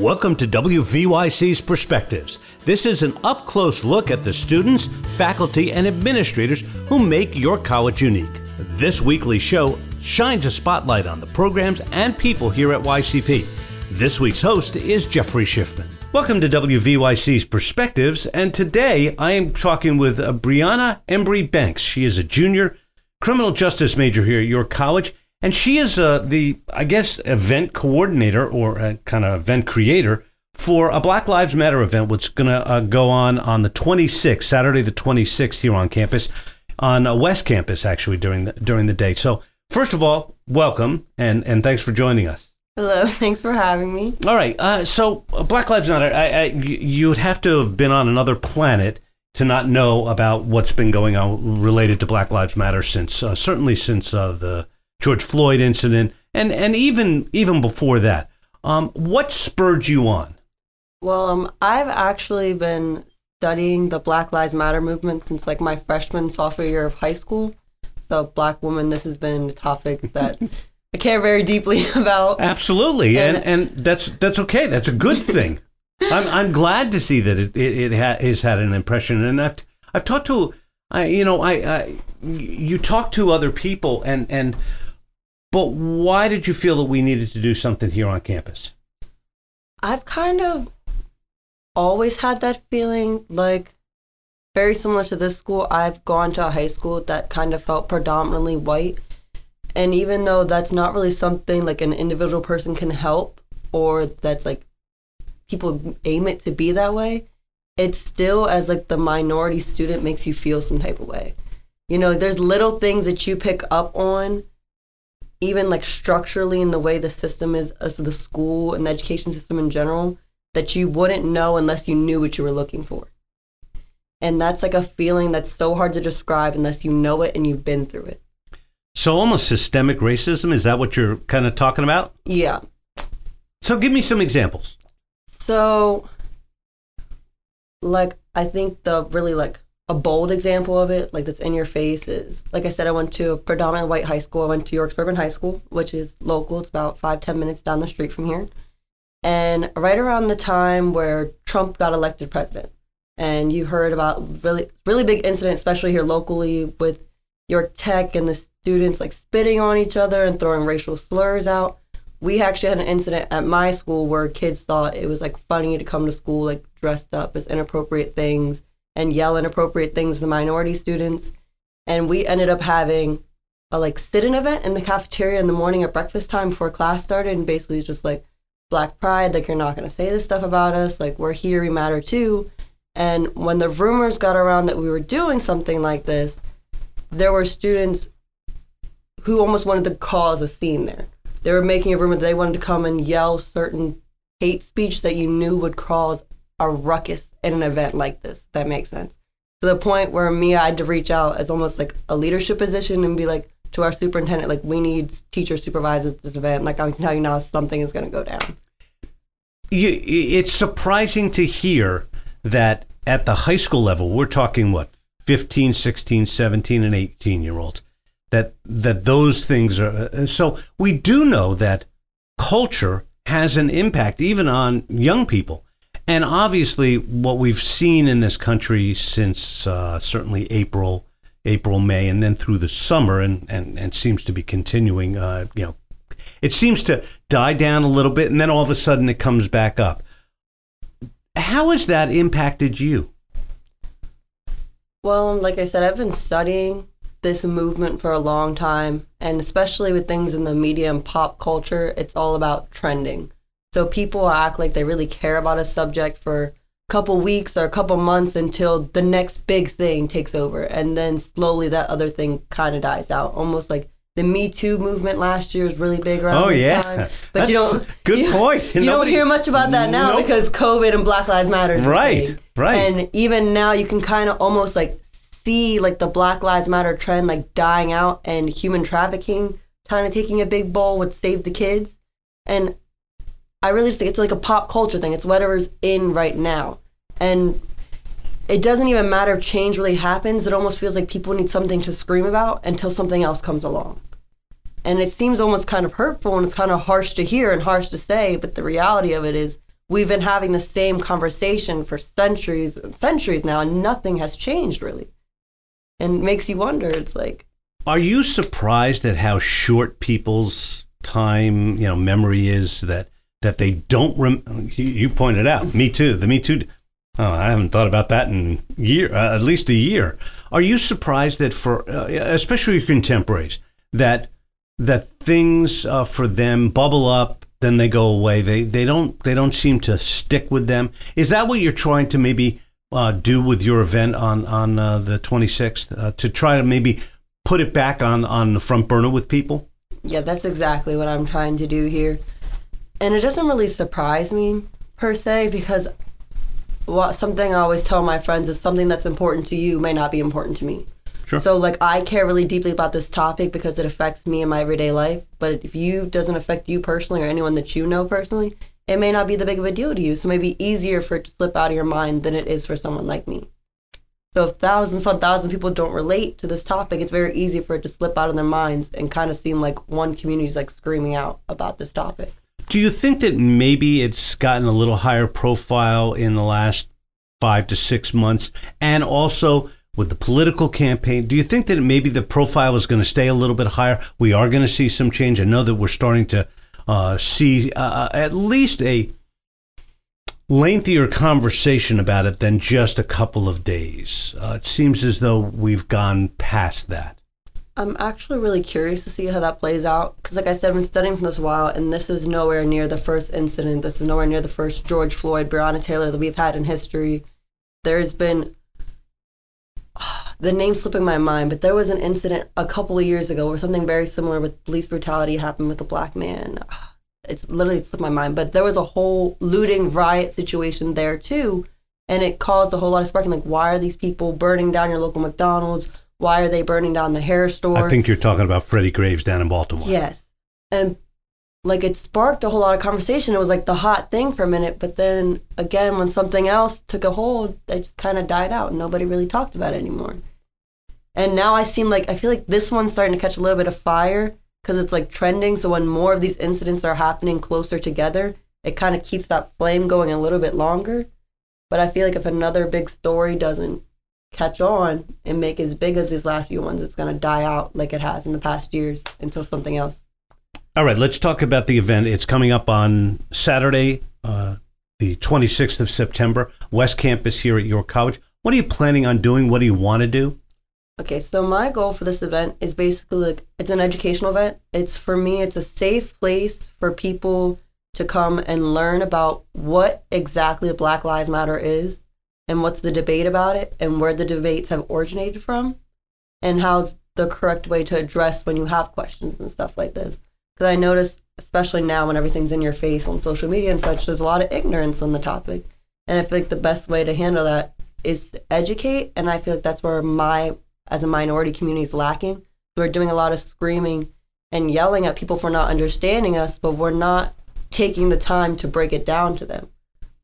Welcome to WVYC's Perspectives. This is an up close look at the students, faculty, and administrators who make your college unique. This weekly show shines a spotlight on the programs and people here at YCP. This week's host is Jeffrey Schiffman. Welcome to WVYC's Perspectives, and today I am talking with Briaunna Embrey Banks. She is a junior criminal justice major here at York College, and she is uh, the, I guess, event coordinator or uh, kind of event creator for a Black Lives Matter event, which is going to uh, go on on the 26th, Saturday the 26th here on campus, on uh, West Campus actually during the during the day. So first of all, welcome and and thanks for joining us. Hello, thanks for having me. All right, uh, so uh, Black Lives Matter, I, I, you would have to have been on another planet to not know about what's been going on related to Black Lives Matter since uh, certainly since uh, the George Floyd incident, and and even even before that. Um, what spurred you on? Well, um, I've actually been studying the Black Lives Matter movement since like my freshman sophomore year of high school. So, black woman, this has been a topic that I care very deeply about. Absolutely, and and, and that's that's okay. That's a good thing. I'm I'm glad to see that it it, it ha- has had an impression, and I've I've talked to I you know I, I you talk to other people and and but why did you feel that we needed to do something here on campus? I've kind of always had that feeling like very similar to this school. I've gone to a high school that kind of felt predominantly white. And even though that's not really something like an individual person can help or that's like people aim it to be that way, it still as like the minority student makes you feel some type of way. You know, there's little things that you pick up on even like structurally in the way the system is uh, as the school and the education system in general that you wouldn't know unless you knew what you were looking for. And that's like a feeling that's so hard to describe unless you know it and you've been through it. So almost systemic racism is that what you're kind of talking about? Yeah. So give me some examples. So like I think the really like a bold example of it, like that's in your face, is like I said, I went to a predominantly white high school. I went to York Suburban High School, which is local. It's about five, ten minutes down the street from here. And right around the time where Trump got elected president, and you heard about really, really big incident, especially here locally with York Tech and the students like spitting on each other and throwing racial slurs out. We actually had an incident at my school where kids thought it was like funny to come to school like dressed up as inappropriate things and yell inappropriate things to the minority students. And we ended up having a like sit-in event in the cafeteria in the morning at breakfast time before class started, and basically just like black pride, like you're not gonna say this stuff about us, like we're here, we matter too. And when the rumors got around that we were doing something like this, there were students who almost wanted to cause a scene there. They were making a rumor that they wanted to come and yell certain hate speech that you knew would cause a ruckus in an event like this. That makes sense. To the point where me, I had to reach out as almost like a leadership position and be like to our superintendent, like we need teacher supervisors at this event. Like I can tell you now, something is going to go down. You, it's surprising to hear that at the high school level, we're talking what 15, 16, 17, and 18 year olds. That that those things are uh, so we do know that culture has an impact even on young people and obviously, what we've seen in this country since uh, certainly April, April, May, and then through the summer, and, and, and seems to be continuing, uh, you know, it seems to die down a little bit, and then all of a sudden it comes back up. How has that impacted you? Well, like I said, I've been studying this movement for a long time, and especially with things in the media and pop culture, it's all about trending. So people act like they really care about a subject for a couple weeks or a couple months until the next big thing takes over. And then slowly that other thing kind of dies out. Almost like the Me Too movement last year was really big around oh, this yeah. time. But That's you don't good you, point. You Nobody, don't hear much about that now nope. because COVID and Black Lives Matter. Right, right. And even now you can kind of almost like see like the Black Lives Matter trend like dying out and human trafficking kind of taking a big bowl with Save the Kids. And I really just think it's like a pop culture thing. It's whatever's in right now. And it doesn't even matter if change really happens. It almost feels like people need something to scream about until something else comes along. And it seems almost kind of hurtful and it's kind of harsh to hear and harsh to say, but the reality of it is we've been having the same conversation for centuries and centuries now, and nothing has changed really. And makes you wonder. It's like, are you surprised at how short people's time, you know, memory is that that they don't rem- you pointed out, me too, the me too Oh, I haven't thought about that in year, uh, at least a year. Are you surprised that for, uh, especially your contemporaries, that that things uh, for them bubble up, then they go away. They they don't they don't seem to stick with them. Is that what you're trying to maybe uh, do with your event on on uh, the 26th uh, to try to maybe put it back on on the front burner with people? Yeah, that's exactly what I'm trying to do here, and it doesn't really surprise me per se because what something I always tell my friends is something that's important to you may not be important to me. Sure. So like I care really deeply about this topic because it affects me in my everyday life. But if you doesn't affect you personally or anyone that you know personally, it may not be the big of a deal to you. So it may be easier for it to slip out of your mind than it is for someone like me. So if thousands upon thousands of people don't relate to this topic, it's very easy for it to slip out of their minds and kind of seem like one community is like screaming out about this topic. Do you think that maybe it's gotten a little higher profile in the last five to six months? And also with the political campaign, do you think that maybe the profile is going to stay a little bit higher? We are going to see some change. I know that we're starting to uh, see uh, uh, at least a lengthier conversation about it than just a couple of days. Uh, it seems as though we've gone past that. I'm actually really curious to see how that plays out because, like I said, I've been studying for this while, and this is nowhere near the first incident. This is nowhere near the first George Floyd, Breonna Taylor that we've had in history. There's been the name slipping my mind, but there was an incident a couple of years ago where something very similar with police brutality happened with a black man. It's literally slipped my mind, but there was a whole looting riot situation there too, and it caused a whole lot of sparking. Like, why are these people burning down your local McDonald's? Why are they burning down the hair store? I think you're talking about Freddie Graves down in Baltimore. Yes. And like it sparked a whole lot of conversation. It was like the hot thing for a minute, but then again, when something else took a hold, it just kind of died out. and Nobody really talked about it anymore. And now I seem like I feel like this one's starting to catch a little bit of fire because it's like trending. So when more of these incidents are happening closer together, it kind of keeps that flame going a little bit longer. But I feel like if another big story doesn't catch on and make as big as these last few ones, it's going to die out like it has in the past years until something else. All right, let's talk about the event. It's coming up on Saturday, uh, the 26th of September, West Campus here at York College. What are you planning on doing? What do you want to do? Okay, so my goal for this event is basically like it's an educational event. It's for me, it's a safe place for people to come and learn about what exactly Black Lives Matter is and what's the debate about it and where the debates have originated from and how's the correct way to address when you have questions and stuff like this. Because I notice, especially now when everything's in your face on social media and such, there's a lot of ignorance on the topic. And I feel like the best way to handle that is to educate. And I feel like that's where my, as a minority community, is lacking. We're doing a lot of screaming and yelling at people for not understanding us, but we're not taking the time to break it down to them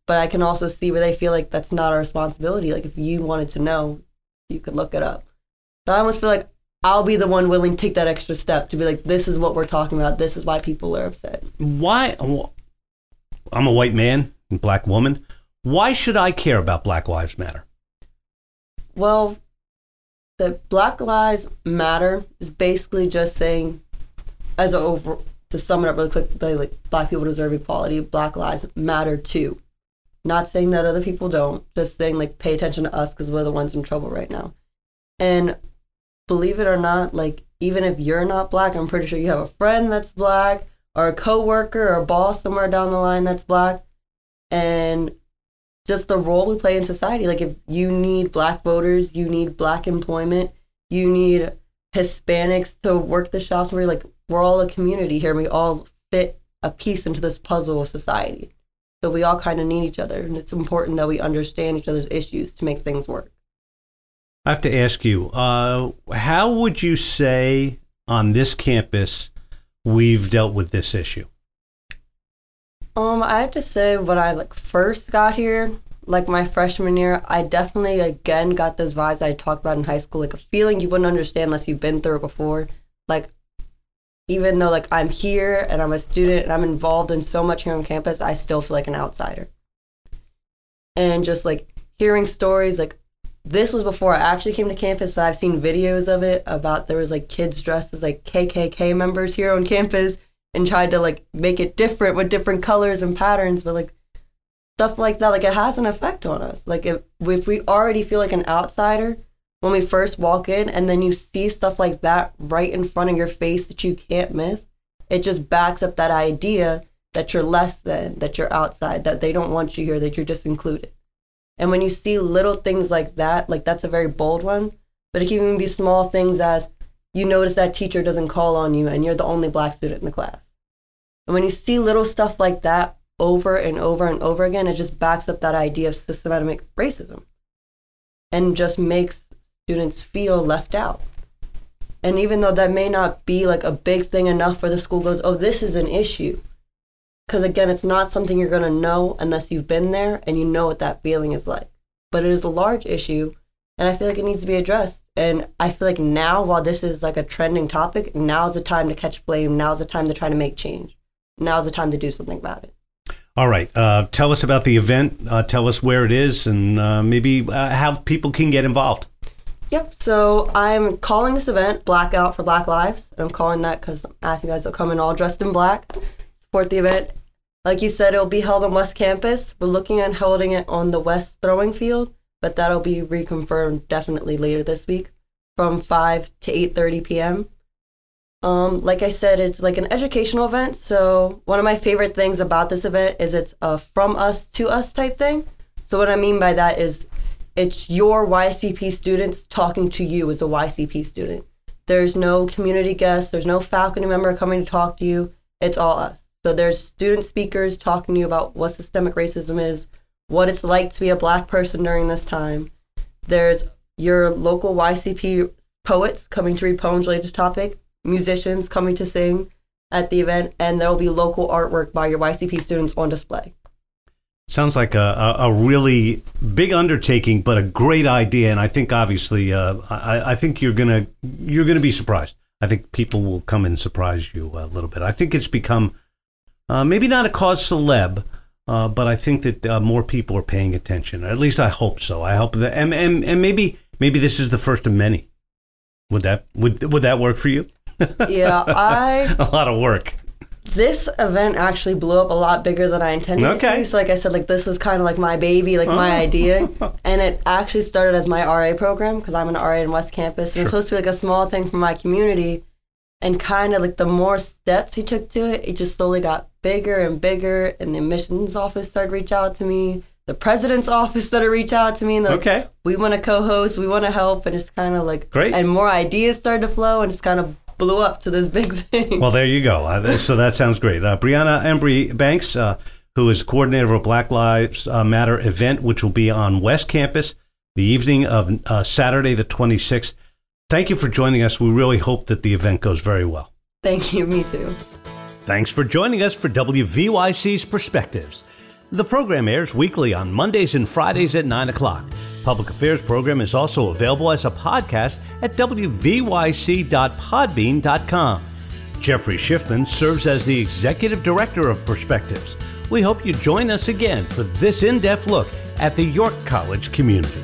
but I can also see where they feel like that's not our responsibility. Like if you wanted to know, you could look it up. So I almost feel like I'll be the one willing to take that extra step to be like, this is what we're talking about. This is why people are upset. Why? I'm a white man, and black woman. Why should I care about Black Lives Matter? Well, the Black Lives Matter is basically just saying, as a over to sum it up really quick, like black people deserve equality. Black lives matter too. Not saying that other people don't, just saying like pay attention to us because we're the ones in trouble right now. And believe it or not, like even if you're not black, I'm pretty sure you have a friend that's black or a coworker or a boss somewhere down the line that's black. And just the role we play in society. Like if you need black voters, you need black employment, you need Hispanics to work the shops where like we're all a community here. and We all fit a piece into this puzzle of society. So we all kind of need each other, and it's important that we understand each other's issues to make things work. I have to ask you, uh, how would you say on this campus we've dealt with this issue? Um, I have to say when I like first got here, like my freshman year, I definitely again got those vibes I talked about in high school, like a feeling you wouldn't understand unless you've been through it before. Like even though like I'm here and I'm a student and I'm involved in so much here on campus, I still feel like an outsider. and just like hearing stories like this was before I actually came to campus, but I've seen videos of it about there was like kids dressed as like KKK members here on campus and tried to like make it different with different colors and patterns, but like stuff like that, like it has an effect on us. Like if if we already feel like an outsider when we first walk in, and then you see stuff like that right in front of your face that you can't miss, it just backs up that idea that you're less than, that you're outside, that they don't want you here, that you're just included. And when you see little things like that, like that's a very bold one, but it can even be small things as you notice that teacher doesn't call on you and you're the only black student in the class. And when you see little stuff like that over and over and over again, it just backs up that idea of systematic racism and just makes students feel left out. And even though that may not be like a big thing enough for the school goes, oh, this is an issue. Because again, it's not something you're going to know unless you've been there and you know what that feeling is like. But it is a large issue and I feel like it needs to be addressed. And I feel like now, while this is like a trending topic, now's the time to catch flame. Now's the time to try to make change. Now's the time to do something about it. All right. Uh, tell us about the event. Uh, tell us where it is and uh, maybe uh, how people can get involved. Yep. So I'm calling this event Blackout for Black Lives. I'm calling that because I'm asking guys to come in all dressed in black, support the event. Like you said, it'll be held on West Campus. We're looking at holding it on the West Throwing Field, but that'll be reconfirmed definitely later this week from 5 to 8.30 p.m. Um, like I said, it's like an educational event. So one of my favorite things about this event is it's a from us to us type thing. So what I mean by that is it's your YCP students talking to you as a YCP student. There's no community guest, there's no faculty member coming to talk to you. It's all us. So there's student speakers talking to you about what systemic racism is, what it's like to be a black person during this time. There's your local YCP poets coming to read poems related to topic, musicians coming to sing at the event, and there will be local artwork by your YCP students on display. Sounds like a, a, really big undertaking, but a great idea. And I think obviously, uh, I, I, think you're gonna you're gonna be surprised. I think people will come and surprise you a little bit. I think it's become uh, maybe not a cause celeb, uh, but I think that uh, more people are paying attention. At least I hope so. I hope that, and, and, and maybe maybe this is the first of many. Would that would would that work for you? yeah, I a lot of work this event actually blew up a lot bigger than I intended okay. to. So, like I said, like this was kind of like my baby, like oh. my idea, and it actually started as my RA program because I'm an RA in West Campus, and sure. it's supposed to be like a small thing for my community. And kind of like the more steps he took to it, it just slowly got bigger and bigger. And the admissions office started to reach out to me. The president's office started to reach out to me. And okay. Like, we want to co-host. We want to help. And it's kind of like great. And more ideas started to flow, and it's kind of blew up to this big thing. Well, there you go. Uh, so that sounds great. Uh, Briaunna Embrey Banks, uh, who is coordinator of a Black Lives uh, Matter event, which will be on West Campus the evening of uh, Saturday, the 26th. Thank you for joining us. We really hope that the event goes very well. Thank you. Me too. Thanks for joining us for WVYC's Perspectives. The program airs weekly on Mondays and Fridays at 9 o'clock public affairs program is also available as a podcast at wvyc.podbean.com. Jeffrey Schiffman serves as the executive director of Perspectives. We hope you join us again for this in depth look at the York College community.